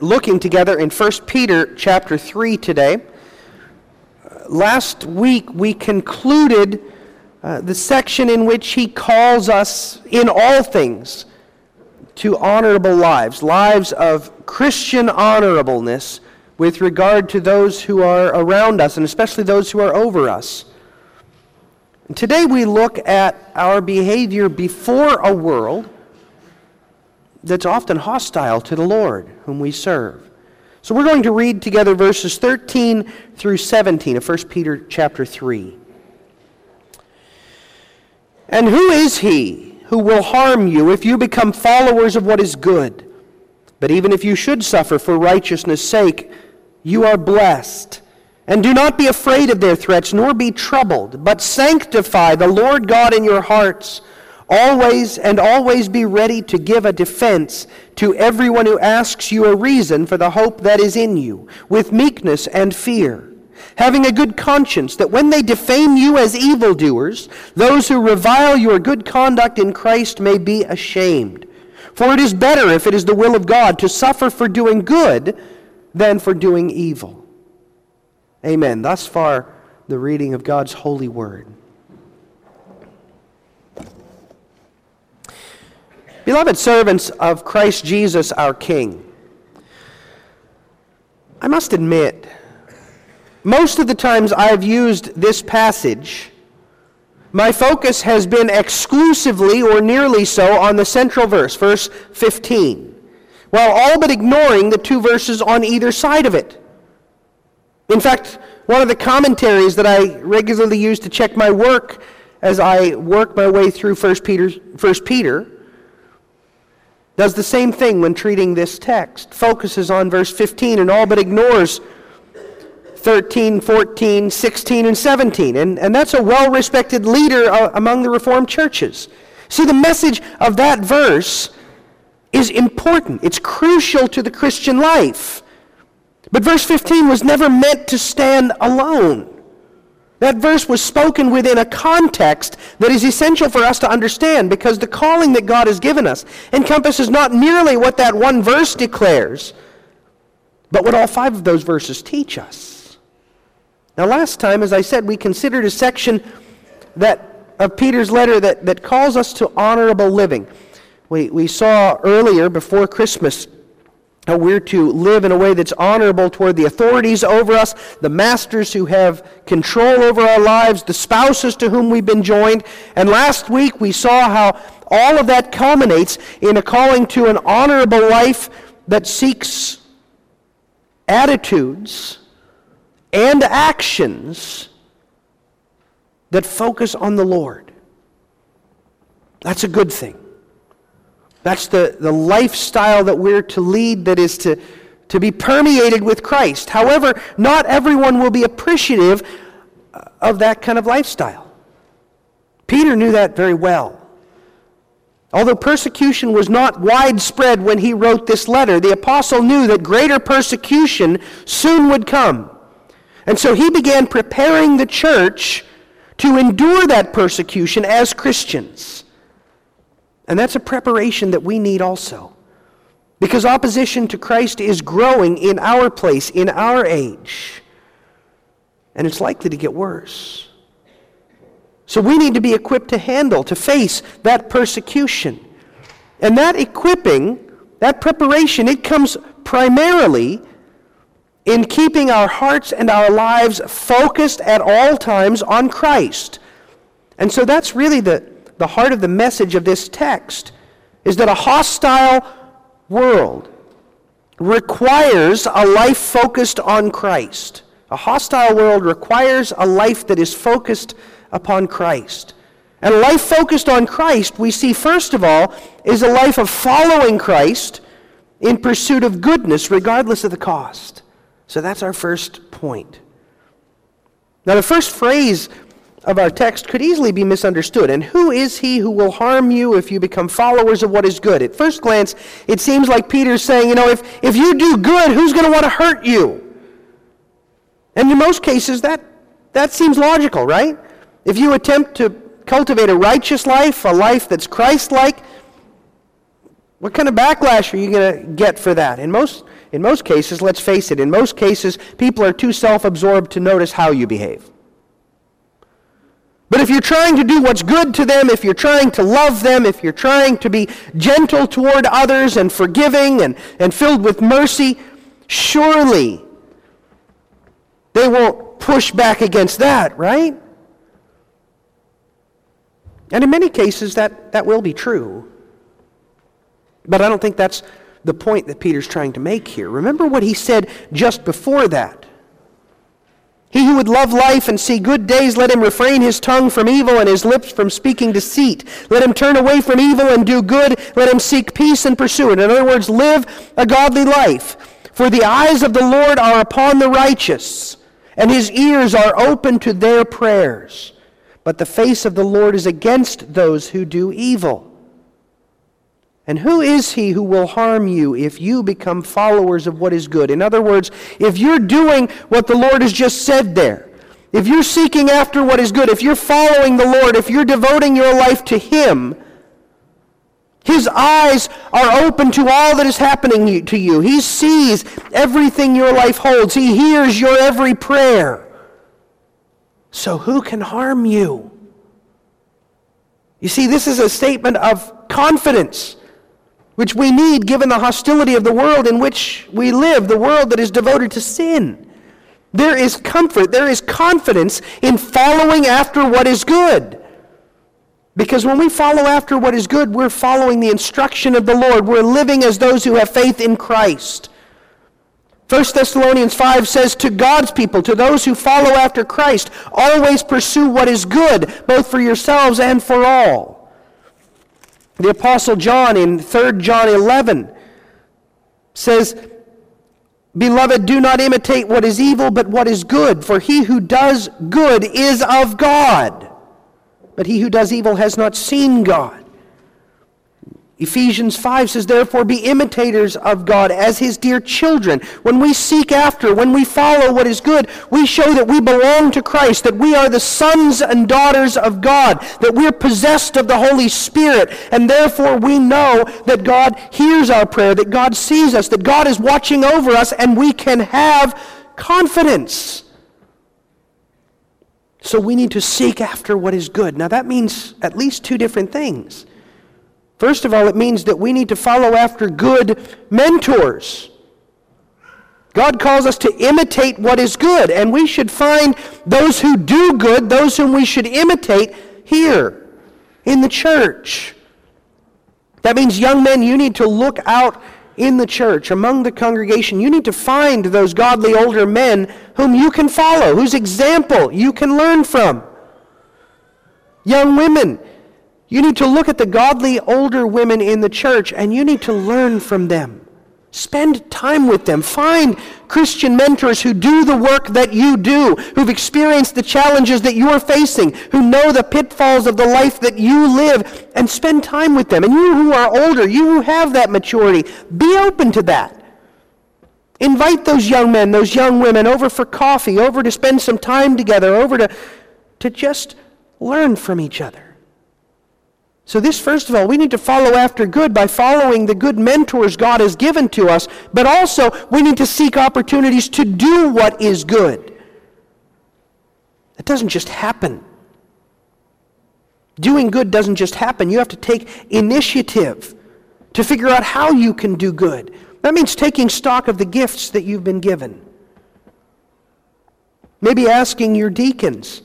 looking together in 1 Peter chapter 3 today. Last week we concluded uh, the section in which he calls us in all things to honorable lives, lives of Christian honorableness with regard to those who are around us and especially those who are over us. And today we look at our behavior before a world that's often hostile to the Lord whom we serve. So we're going to read together verses 13 through 17 of 1 Peter chapter 3. And who is he who will harm you if you become followers of what is good? But even if you should suffer for righteousness' sake, you are blessed. And do not be afraid of their threats, nor be troubled, but sanctify the Lord God in your hearts Always and always be ready to give a defense to everyone who asks you a reason for the hope that is in you, with meekness and fear, having a good conscience that when they defame you as evildoers, those who revile your good conduct in Christ may be ashamed. For it is better, if it is the will of God, to suffer for doing good than for doing evil. Amen. Thus far, the reading of God's holy word. Beloved servants of Christ Jesus our King, I must admit, most of the times I've used this passage, my focus has been exclusively or nearly so on the central verse, verse 15, while all but ignoring the two verses on either side of it. In fact, one of the commentaries that I regularly use to check my work as I work my way through 1 Peter, 1 Peter does the same thing when treating this text, focuses on verse 15 and all but ignores 13, 14, 16, and 17. And, and that's a well respected leader uh, among the Reformed churches. See, the message of that verse is important, it's crucial to the Christian life. But verse 15 was never meant to stand alone. That verse was spoken within a context that is essential for us to understand because the calling that God has given us encompasses not merely what that one verse declares, but what all five of those verses teach us. Now, last time, as I said, we considered a section that, of Peter's letter that, that calls us to honorable living. We, we saw earlier, before Christmas, we're to live in a way that's honorable toward the authorities over us, the masters who have control over our lives, the spouses to whom we've been joined. And last week we saw how all of that culminates in a calling to an honorable life that seeks attitudes and actions that focus on the Lord. That's a good thing. That's the, the lifestyle that we're to lead that is to, to be permeated with Christ. However, not everyone will be appreciative uh, of that kind of lifestyle. Peter knew that very well. Although persecution was not widespread when he wrote this letter, the apostle knew that greater persecution soon would come. And so he began preparing the church to endure that persecution as Christians. And that's a preparation that we need also. Because opposition to Christ is growing in our place, in our age. And it's likely to get worse. So we need to be equipped to handle, to face that persecution. And that equipping, that preparation, it comes primarily in keeping our hearts and our lives focused at all times on Christ. And so that's really the, the heart of the message of this text is that a hostile world requires a life focused on Christ. A hostile world requires a life that is focused upon Christ. And a life focused on Christ, we see first of all, is a life of following Christ in pursuit of goodness, regardless of the cost. So that's our first point. Now, the first phrase of our text could easily be misunderstood. And who is he who will harm you if you become followers of what is good? At first glance, it seems like Peter's saying, you know, if, if you do good, who's going to want to hurt you? And in most cases, that, that seems logical, right? If you attempt to cultivate a righteous life, a life that's Christ like, what kind of backlash are you going to get for that? In most, in most cases, let's face it, in most cases, people are too self absorbed to notice how you behave. But if you're trying to do what's good to them, if you're trying to love them, if you're trying to be gentle toward others and forgiving and, and filled with mercy, surely they won't push back against that, right? And in many cases, that, that will be true. But I don't think that's the point that Peter's trying to make here. Remember what he said just before that. He who would love life and see good days, let him refrain his tongue from evil and his lips from speaking deceit. Let him turn away from evil and do good. Let him seek peace and pursue it. In other words, live a godly life. For the eyes of the Lord are upon the righteous, and his ears are open to their prayers. But the face of the Lord is against those who do evil. And who is he who will harm you if you become followers of what is good? In other words, if you're doing what the Lord has just said there, if you're seeking after what is good, if you're following the Lord, if you're devoting your life to Him, His eyes are open to all that is happening to you. He sees everything your life holds, He hears your every prayer. So who can harm you? You see, this is a statement of confidence which we need given the hostility of the world in which we live, the world that is devoted to sin. There is comfort, there is confidence in following after what is good. Because when we follow after what is good, we're following the instruction of the Lord. We're living as those who have faith in Christ. 1 Thessalonians 5 says, To God's people, to those who follow after Christ, always pursue what is good, both for yourselves and for all. The Apostle John in 3 John 11 says, Beloved, do not imitate what is evil, but what is good, for he who does good is of God. But he who does evil has not seen God. Ephesians 5 says, Therefore, be imitators of God as his dear children. When we seek after, when we follow what is good, we show that we belong to Christ, that we are the sons and daughters of God, that we're possessed of the Holy Spirit, and therefore we know that God hears our prayer, that God sees us, that God is watching over us, and we can have confidence. So we need to seek after what is good. Now, that means at least two different things. First of all, it means that we need to follow after good mentors. God calls us to imitate what is good, and we should find those who do good, those whom we should imitate here in the church. That means, young men, you need to look out in the church, among the congregation. You need to find those godly older men whom you can follow, whose example you can learn from. Young women, you need to look at the godly older women in the church and you need to learn from them. Spend time with them. Find Christian mentors who do the work that you do, who've experienced the challenges that you're facing, who know the pitfalls of the life that you live, and spend time with them. And you who are older, you who have that maturity, be open to that. Invite those young men, those young women over for coffee, over to spend some time together, over to, to just learn from each other. So, this, first of all, we need to follow after good by following the good mentors God has given to us, but also we need to seek opportunities to do what is good. It doesn't just happen. Doing good doesn't just happen. You have to take initiative to figure out how you can do good. That means taking stock of the gifts that you've been given. Maybe asking your deacons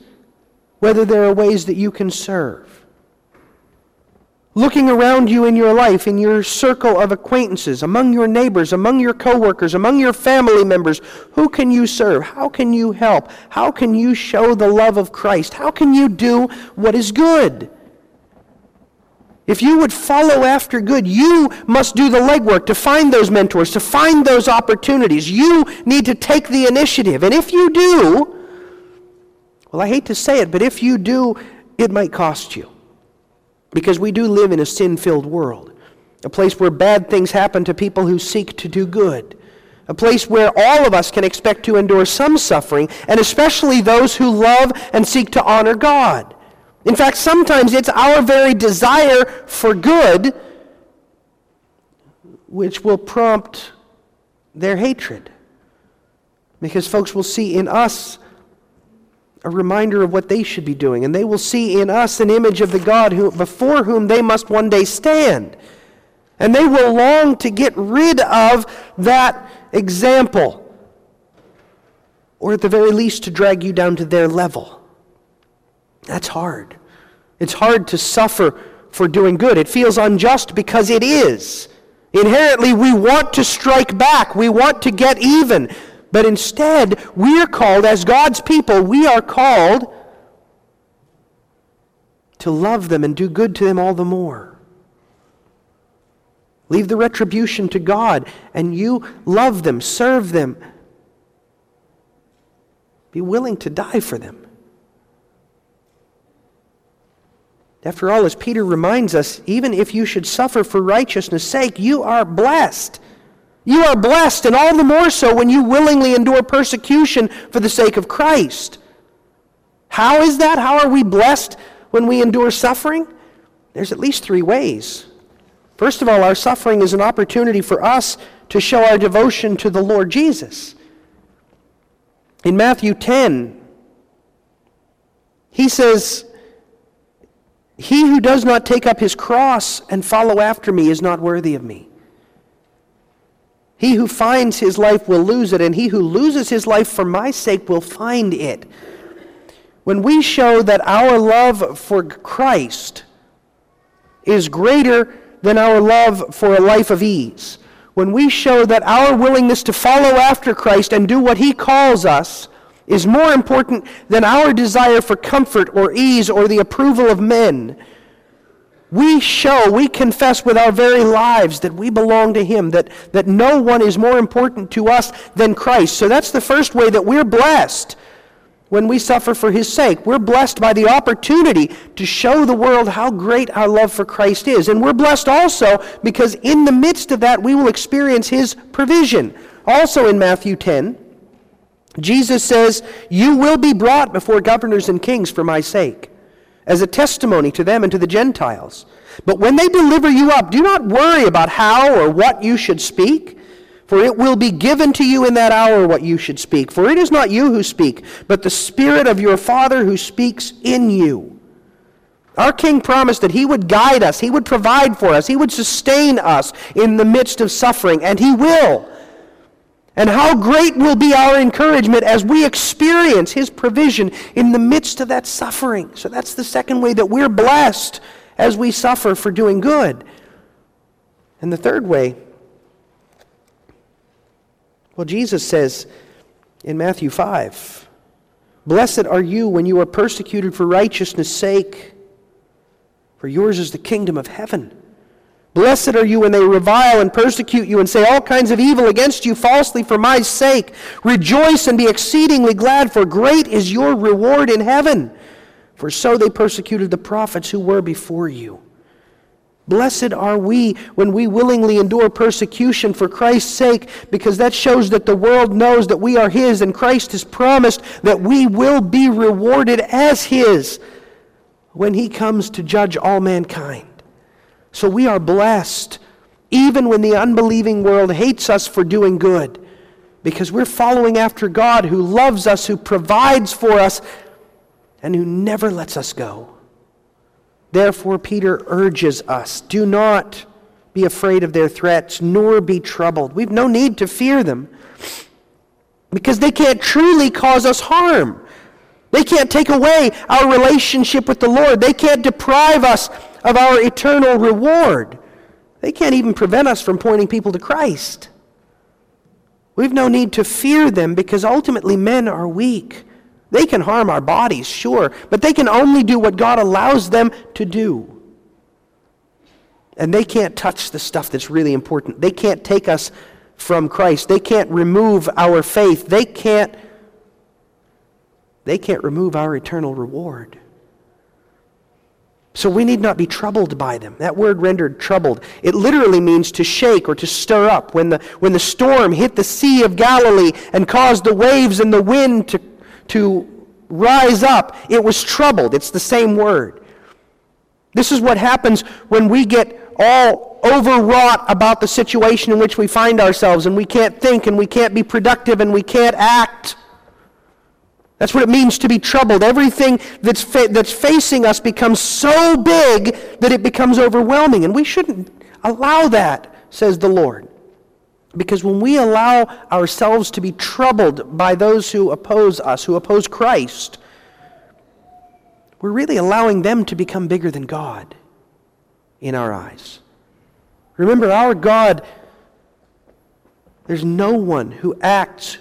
whether there are ways that you can serve looking around you in your life, in your circle of acquaintances, among your neighbors, among your coworkers, among your family members, who can you serve? How can you help? How can you show the love of Christ? How can you do what is good? If you would follow after good, you must do the legwork to find those mentors, to find those opportunities. You need to take the initiative. And if you do, well, I hate to say it, but if you do, it might cost you. Because we do live in a sin filled world, a place where bad things happen to people who seek to do good, a place where all of us can expect to endure some suffering, and especially those who love and seek to honor God. In fact, sometimes it's our very desire for good which will prompt their hatred. Because folks will see in us a reminder of what they should be doing, and they will see in us an image of the God who, before whom they must one day stand. And they will long to get rid of that example, or at the very least to drag you down to their level. That's hard. It's hard to suffer for doing good. It feels unjust because it is. Inherently, we want to strike back, we want to get even. But instead, we are called, as God's people, we are called to love them and do good to them all the more. Leave the retribution to God, and you love them, serve them, be willing to die for them. After all, as Peter reminds us, even if you should suffer for righteousness' sake, you are blessed. You are blessed, and all the more so when you willingly endure persecution for the sake of Christ. How is that? How are we blessed when we endure suffering? There's at least three ways. First of all, our suffering is an opportunity for us to show our devotion to the Lord Jesus. In Matthew 10, he says, he who does not take up his cross and follow after me is not worthy of me. He who finds his life will lose it, and he who loses his life for my sake will find it. When we show that our love for Christ is greater than our love for a life of ease, when we show that our willingness to follow after Christ and do what he calls us is more important than our desire for comfort or ease or the approval of men. We show, we confess with our very lives that we belong to Him, that, that no one is more important to us than Christ. So that's the first way that we're blessed when we suffer for His sake. We're blessed by the opportunity to show the world how great our love for Christ is. And we're blessed also because in the midst of that, we will experience His provision. Also in Matthew 10, Jesus says, You will be brought before governors and kings for my sake, as a testimony to them and to the Gentiles. But when they deliver you up, do not worry about how or what you should speak, for it will be given to you in that hour what you should speak. For it is not you who speak, but the Spirit of your Father who speaks in you. Our King promised that He would guide us, He would provide for us, He would sustain us in the midst of suffering, and He will. And how great will be our encouragement as we experience His provision in the midst of that suffering. So that's the second way that we're blessed as we suffer for doing good. And the third way, well, Jesus says in Matthew 5 Blessed are you when you are persecuted for righteousness' sake, for yours is the kingdom of heaven. Blessed are you when they revile and persecute you and say all kinds of evil against you falsely for my sake. Rejoice and be exceedingly glad, for great is your reward in heaven. For so they persecuted the prophets who were before you. Blessed are we when we willingly endure persecution for Christ's sake, because that shows that the world knows that we are His, and Christ has promised that we will be rewarded as His when He comes to judge all mankind. So we are blessed, even when the unbelieving world hates us for doing good, because we're following after God who loves us, who provides for us, and who never lets us go. Therefore, Peter urges us do not be afraid of their threats, nor be troubled. We've no need to fear them because they can't truly cause us harm. They can't take away our relationship with the Lord. They can't deprive us of our eternal reward. They can't even prevent us from pointing people to Christ. We've no need to fear them because ultimately men are weak. They can harm our bodies, sure, but they can only do what God allows them to do. And they can't touch the stuff that's really important. They can't take us from Christ. They can't remove our faith. They can't they can't remove our eternal reward. So we need not be troubled by them. That word rendered troubled, it literally means to shake or to stir up. When the, when the storm hit the Sea of Galilee and caused the waves and the wind to, to rise up, it was troubled. It's the same word. This is what happens when we get all overwrought about the situation in which we find ourselves, and we can't think, and we can't be productive, and we can't act. That's what it means to be troubled. Everything that's, fa- that's facing us becomes so big that it becomes overwhelming. And we shouldn't allow that, says the Lord. Because when we allow ourselves to be troubled by those who oppose us, who oppose Christ, we're really allowing them to become bigger than God in our eyes. Remember, our God, there's no one who acts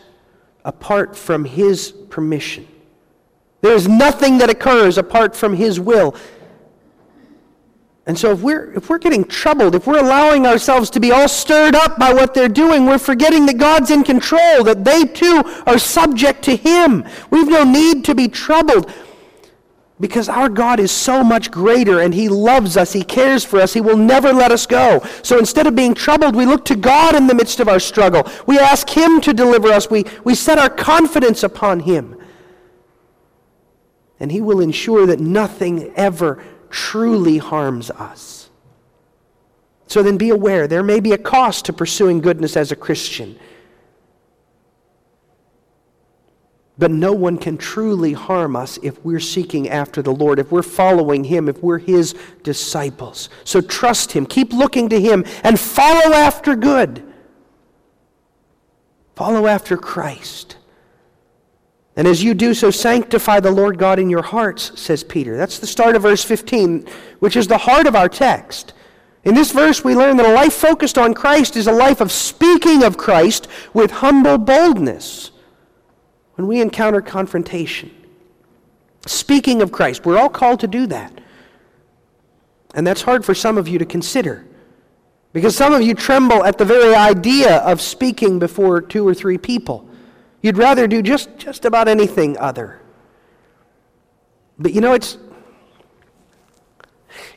apart from His permission. There's nothing that occurs apart from His will. And so if we're, if we're getting troubled, if we're allowing ourselves to be all stirred up by what they're doing, we're forgetting that God's in control, that they too are subject to Him. We've no need to be troubled because our God is so much greater and He loves us, He cares for us, He will never let us go. So instead of being troubled, we look to God in the midst of our struggle. We ask Him to deliver us, we, we set our confidence upon Him. And He will ensure that nothing ever truly harms us. So then be aware there may be a cost to pursuing goodness as a Christian. But no one can truly harm us if we're seeking after the Lord, if we're following Him, if we're His disciples. So trust Him, keep looking to Him, and follow after good. Follow after Christ. And as you do so, sanctify the Lord God in your hearts, says Peter. That's the start of verse 15, which is the heart of our text. In this verse, we learn that a life focused on Christ is a life of speaking of Christ with humble boldness when we encounter confrontation. Speaking of Christ, we're all called to do that. And that's hard for some of you to consider. Because some of you tremble at the very idea of speaking before two or three people. You'd rather do just, just about anything other. But you know, it's,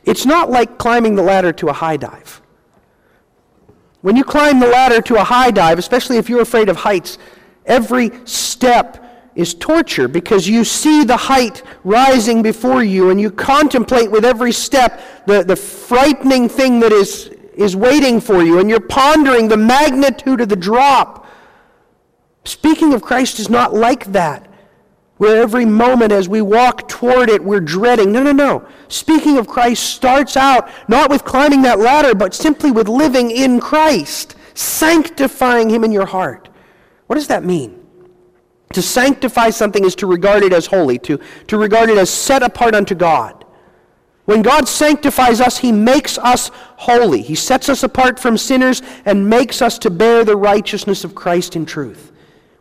it's not like climbing the ladder to a high dive. When you climb the ladder to a high dive, especially if you're afraid of heights, every step is torture because you see the height rising before you and you contemplate with every step the, the frightening thing that is, is waiting for you and you're pondering the magnitude of the drop. Speaking of Christ is not like that, where every moment as we walk toward it, we're dreading. No, no, no. Speaking of Christ starts out not with climbing that ladder, but simply with living in Christ, sanctifying Him in your heart. What does that mean? To sanctify something is to regard it as holy, to, to regard it as set apart unto God. When God sanctifies us, He makes us holy. He sets us apart from sinners and makes us to bear the righteousness of Christ in truth.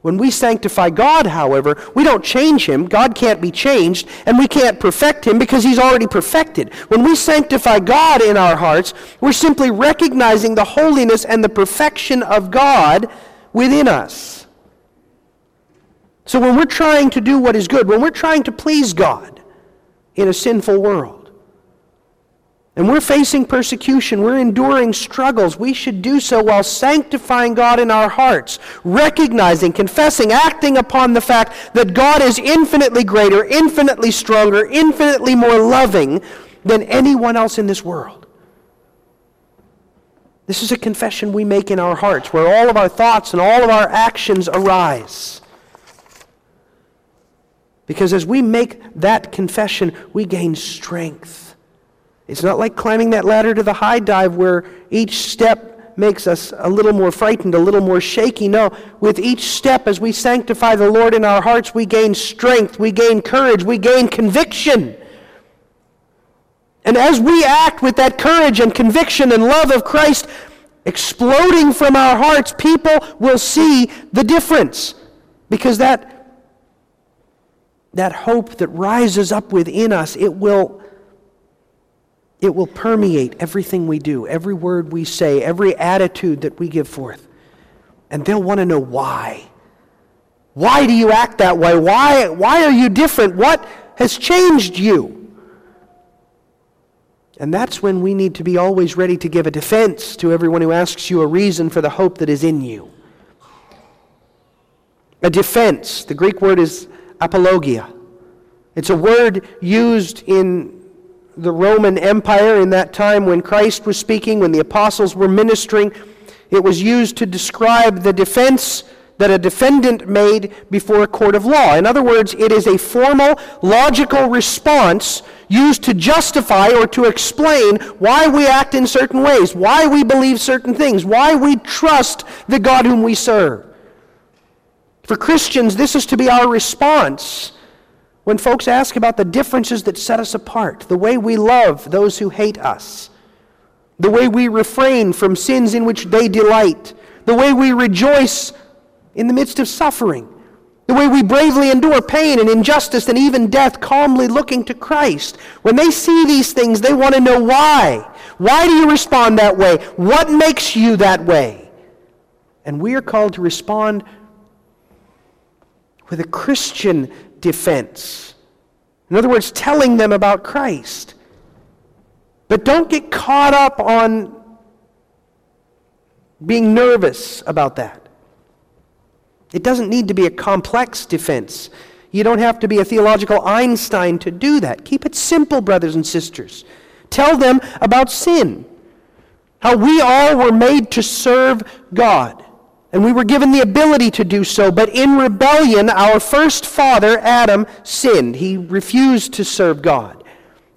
When we sanctify God, however, we don't change him. God can't be changed, and we can't perfect him because he's already perfected. When we sanctify God in our hearts, we're simply recognizing the holiness and the perfection of God within us. So when we're trying to do what is good, when we're trying to please God in a sinful world, and we're facing persecution, we're enduring struggles, we should do so while sanctifying God in our hearts, recognizing, confessing, acting upon the fact that God is infinitely greater, infinitely stronger, infinitely more loving than anyone else in this world. This is a confession we make in our hearts, where all of our thoughts and all of our actions arise. Because as we make that confession, we gain strength. It's not like climbing that ladder to the high dive where each step makes us a little more frightened, a little more shaky. No, with each step as we sanctify the Lord in our hearts, we gain strength, we gain courage, we gain conviction. And as we act with that courage and conviction and love of Christ exploding from our hearts, people will see the difference. Because that, that hope that rises up within us, it will it will permeate everything we do, every word we say, every attitude that we give forth. And they'll want to know why. Why do you act that way? Why, why are you different? What has changed you? And that's when we need to be always ready to give a defense to everyone who asks you a reason for the hope that is in you. A defense. The Greek word is apologia. It's a word used in the Roman Empire in that time when Christ was speaking, when the apostles were ministering. It was used to describe the defense that a defendant made before a court of law. In other words, it is a formal, logical response used to justify or to explain why we act in certain ways, why we believe certain things, why we trust the God whom we serve. For Christians, this is to be our response when folks ask about the differences that set us apart, the way we love those who hate us, the way we refrain from sins in which they delight, the way we rejoice in the midst of suffering. The way we bravely endure pain and injustice and even death, calmly looking to Christ. When they see these things, they want to know why. Why do you respond that way? What makes you that way? And we are called to respond with a Christian defense. In other words, telling them about Christ. But don't get caught up on being nervous about that. It doesn't need to be a complex defense. You don't have to be a theological Einstein to do that. Keep it simple, brothers and sisters. Tell them about sin. How we all were made to serve God. And we were given the ability to do so, but in rebellion, our first father, Adam, sinned. He refused to serve God.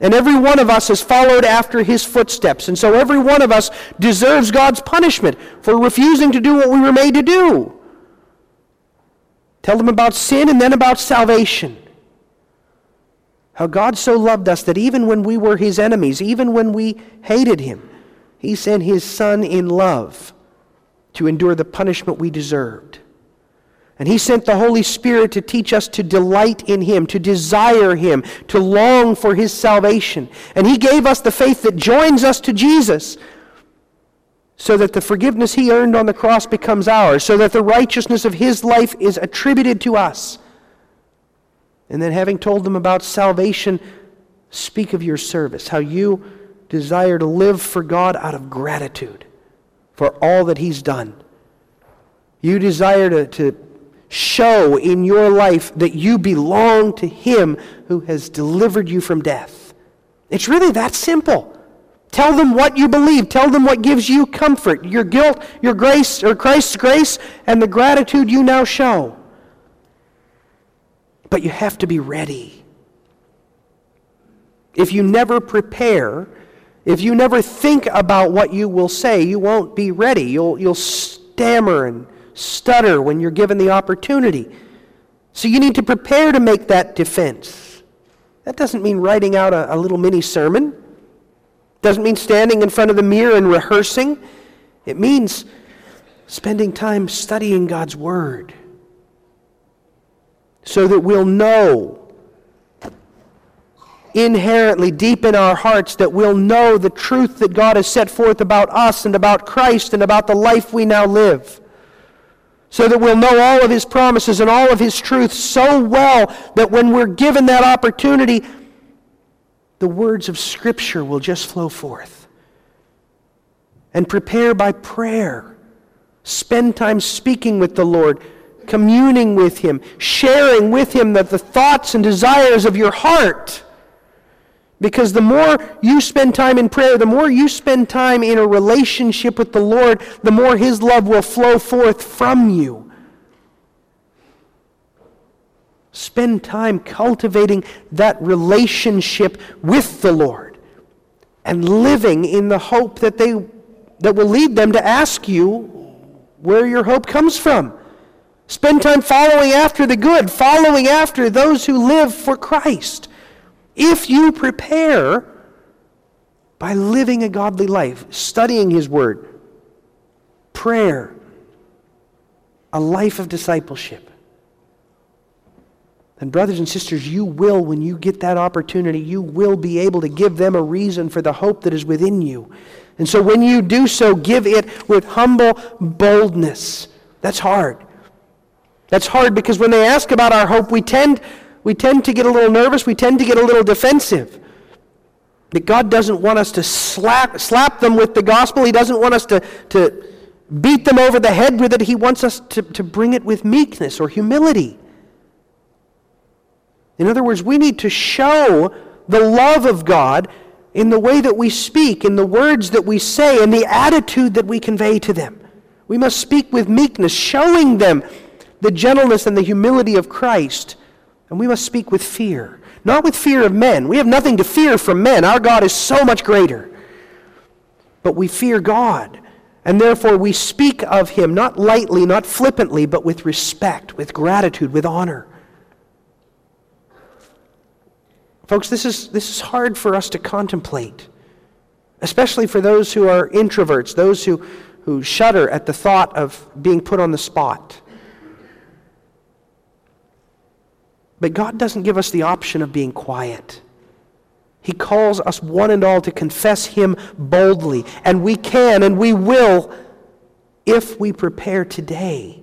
And every one of us has followed after his footsteps. And so every one of us deserves God's punishment for refusing to do what we were made to do. Tell them about sin and then about salvation. How God so loved us that even when we were his enemies, even when we hated him, he sent his son in love to endure the punishment we deserved. And he sent the Holy Spirit to teach us to delight in him, to desire him, to long for his salvation. And he gave us the faith that joins us to Jesus so that the forgiveness he earned on the cross becomes ours, so that the righteousness of his life is attributed to us. And then, having told them about salvation, speak of your service, how you desire to live for God out of gratitude for all that he's done. You desire to, to show in your life that you belong to him who has delivered you from death. It's really that simple. Tell them what you believe. Tell them what gives you comfort, your guilt, your grace, or Christ's grace, and the gratitude you now show. But you have to be ready. If you never prepare, if you never think about what you will say, you won't be ready. You'll, you'll stammer and stutter when you're given the opportunity. So you need to prepare to make that defense. That doesn't mean writing out a, a little mini sermon. Doesn't mean standing in front of the mirror and rehearsing. It means spending time studying God's Word so that we'll know inherently deep in our hearts that we'll know the truth that God has set forth about us and about Christ and about the life we now live. So that we'll know all of His promises and all of His truth so well that when we're given that opportunity, the words of Scripture will just flow forth. And prepare by prayer. Spend time speaking with the Lord, communing with Him, sharing with Him the, the thoughts and desires of your heart. Because the more you spend time in prayer, the more you spend time in a relationship with the Lord, the more His love will flow forth from you. Spend time cultivating that relationship with the Lord and living in the hope that, they, that will lead them to ask you where your hope comes from. Spend time following after the good, following after those who live for Christ. If you prepare by living a godly life, studying His Word, prayer, a life of discipleship, and, brothers and sisters, you will, when you get that opportunity, you will be able to give them a reason for the hope that is within you. And so, when you do so, give it with humble boldness. That's hard. That's hard because when they ask about our hope, we tend, we tend to get a little nervous, we tend to get a little defensive. That God doesn't want us to slap, slap them with the gospel, He doesn't want us to, to beat them over the head with it. He wants us to, to bring it with meekness or humility. In other words, we need to show the love of God in the way that we speak, in the words that we say, in the attitude that we convey to them. We must speak with meekness, showing them the gentleness and the humility of Christ. And we must speak with fear, not with fear of men. We have nothing to fear from men. Our God is so much greater. But we fear God. And therefore, we speak of him not lightly, not flippantly, but with respect, with gratitude, with honor. Folks, this is, this is hard for us to contemplate, especially for those who are introverts, those who, who shudder at the thought of being put on the spot. But God doesn't give us the option of being quiet. He calls us one and all to confess Him boldly. And we can and we will if we prepare today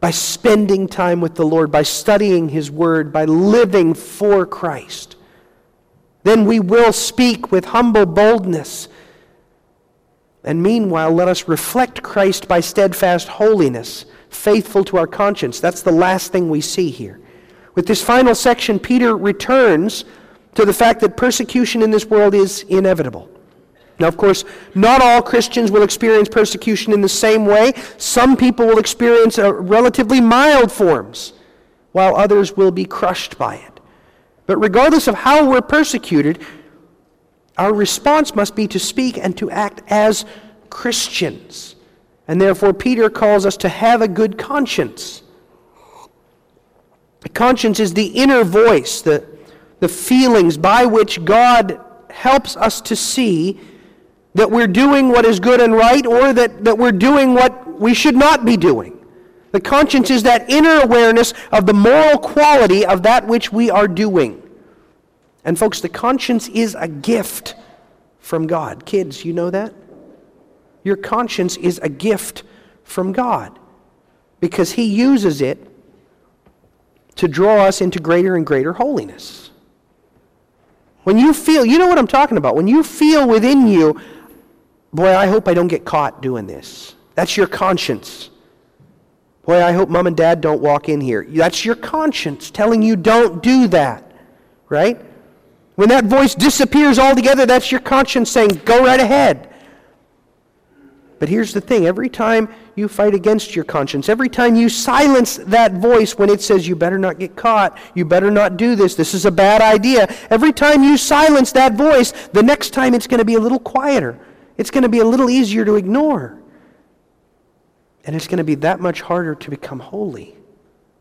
by spending time with the Lord, by studying His Word, by living for Christ. Then we will speak with humble boldness. And meanwhile, let us reflect Christ by steadfast holiness, faithful to our conscience. That's the last thing we see here. With this final section, Peter returns to the fact that persecution in this world is inevitable. Now, of course, not all Christians will experience persecution in the same way. Some people will experience uh, relatively mild forms, while others will be crushed by it. But regardless of how we're persecuted, our response must be to speak and to act as Christians. And therefore, Peter calls us to have a good conscience. The conscience is the inner voice, the the feelings by which God helps us to see that we're doing what is good and right or that, that we're doing what we should not be doing. The conscience is that inner awareness of the moral quality of that which we are doing. And, folks, the conscience is a gift from God. Kids, you know that? Your conscience is a gift from God because He uses it to draw us into greater and greater holiness. When you feel, you know what I'm talking about. When you feel within you, boy, I hope I don't get caught doing this. That's your conscience. Boy, I hope mom and dad don't walk in here. That's your conscience telling you don't do that, right? When that voice disappears altogether, that's your conscience saying, go right ahead. But here's the thing every time you fight against your conscience, every time you silence that voice when it says, you better not get caught, you better not do this, this is a bad idea, every time you silence that voice, the next time it's going to be a little quieter. It's going to be a little easier to ignore. And it's going to be that much harder to become holy,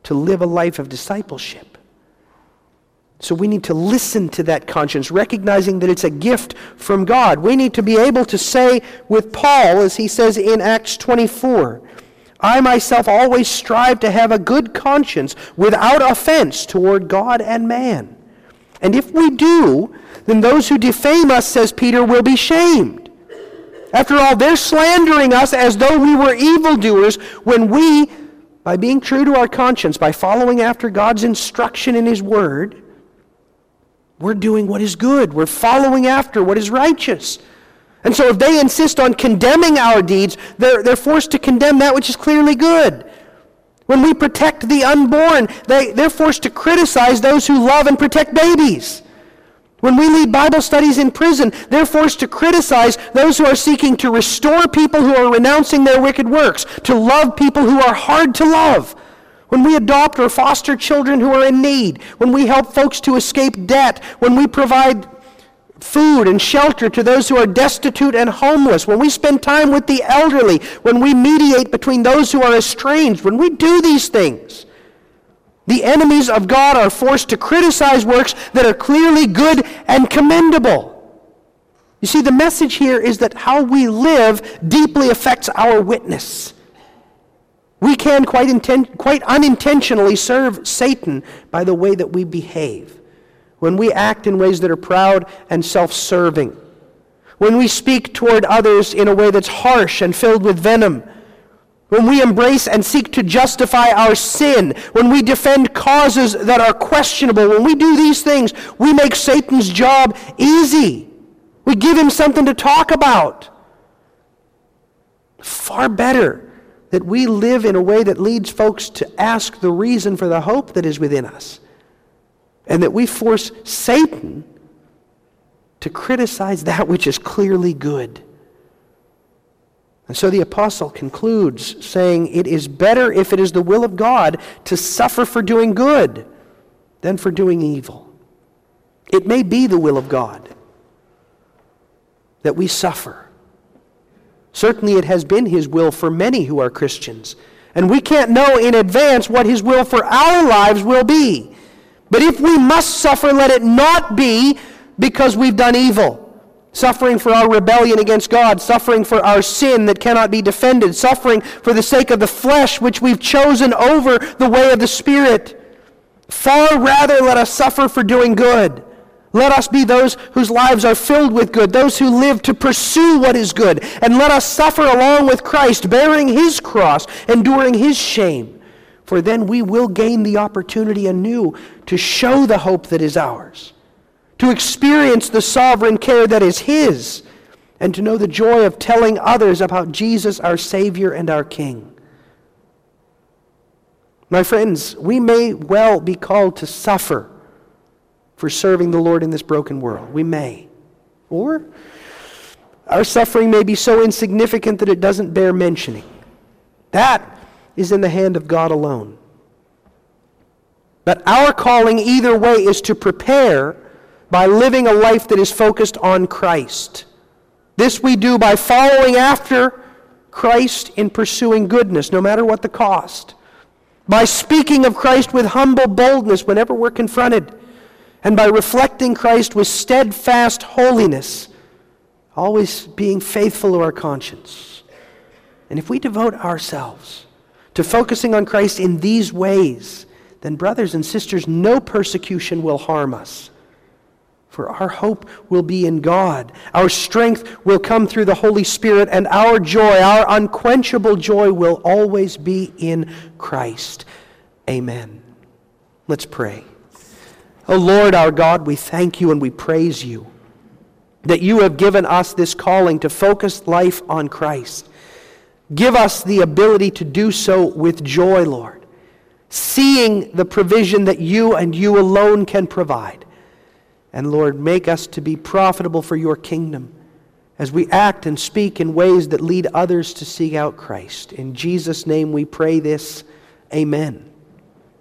to live a life of discipleship. So we need to listen to that conscience, recognizing that it's a gift from God. We need to be able to say with Paul, as he says in Acts 24, I myself always strive to have a good conscience without offense toward God and man. And if we do, then those who defame us, says Peter, will be shamed. After all, they're slandering us as though we were evildoers when we, by being true to our conscience, by following after God's instruction in His Word, we're doing what is good. We're following after what is righteous. And so if they insist on condemning our deeds, they're, they're forced to condemn that which is clearly good. When we protect the unborn, they, they're forced to criticize those who love and protect babies. When we lead Bible studies in prison, they're forced to criticize those who are seeking to restore people who are renouncing their wicked works, to love people who are hard to love. When we adopt or foster children who are in need, when we help folks to escape debt, when we provide food and shelter to those who are destitute and homeless, when we spend time with the elderly, when we mediate between those who are estranged, when we do these things, the enemies of God are forced to criticize works that are clearly good and commendable. You see, the message here is that how we live deeply affects our witness. We can quite, inten- quite unintentionally serve Satan by the way that we behave. When we act in ways that are proud and self serving. When we speak toward others in a way that's harsh and filled with venom. When we embrace and seek to justify our sin. When we defend causes that are questionable. When we do these things, we make Satan's job easy. We give him something to talk about. Far better that we live in a way that leads folks to ask the reason for the hope that is within us. And that we force Satan to criticize that which is clearly good. And so the apostle concludes saying, It is better if it is the will of God to suffer for doing good than for doing evil. It may be the will of God that we suffer. Certainly, it has been His will for many who are Christians. And we can't know in advance what His will for our lives will be. But if we must suffer, let it not be because we've done evil. Suffering for our rebellion against God, suffering for our sin that cannot be defended, suffering for the sake of the flesh which we've chosen over the way of the Spirit. Far rather let us suffer for doing good. Let us be those whose lives are filled with good, those who live to pursue what is good. And let us suffer along with Christ, bearing his cross, enduring his shame. For then we will gain the opportunity anew to show the hope that is ours, to experience the sovereign care that is his, and to know the joy of telling others about Jesus, our Savior and our King. My friends, we may well be called to suffer for serving the Lord in this broken world. We may. Or our suffering may be so insignificant that it doesn't bear mentioning. That is in the hand of God alone. But our calling, either way, is to prepare by living a life that is focused on Christ. This we do by following after Christ in pursuing goodness, no matter what the cost by speaking of Christ with humble boldness whenever we're confronted, and by reflecting Christ with steadfast holiness, always being faithful to our conscience. And if we devote ourselves to focusing on Christ in these ways, then, brothers and sisters, no persecution will harm us. For our hope will be in God. Our strength will come through the Holy Spirit, and our joy, our unquenchable joy, will always be in Christ. Amen. Let's pray. Oh Lord our God, we thank you and we praise you that you have given us this calling to focus life on Christ. Give us the ability to do so with joy, Lord, seeing the provision that you and you alone can provide. And Lord, make us to be profitable for your kingdom as we act and speak in ways that lead others to seek out Christ. In Jesus' name we pray this. Amen.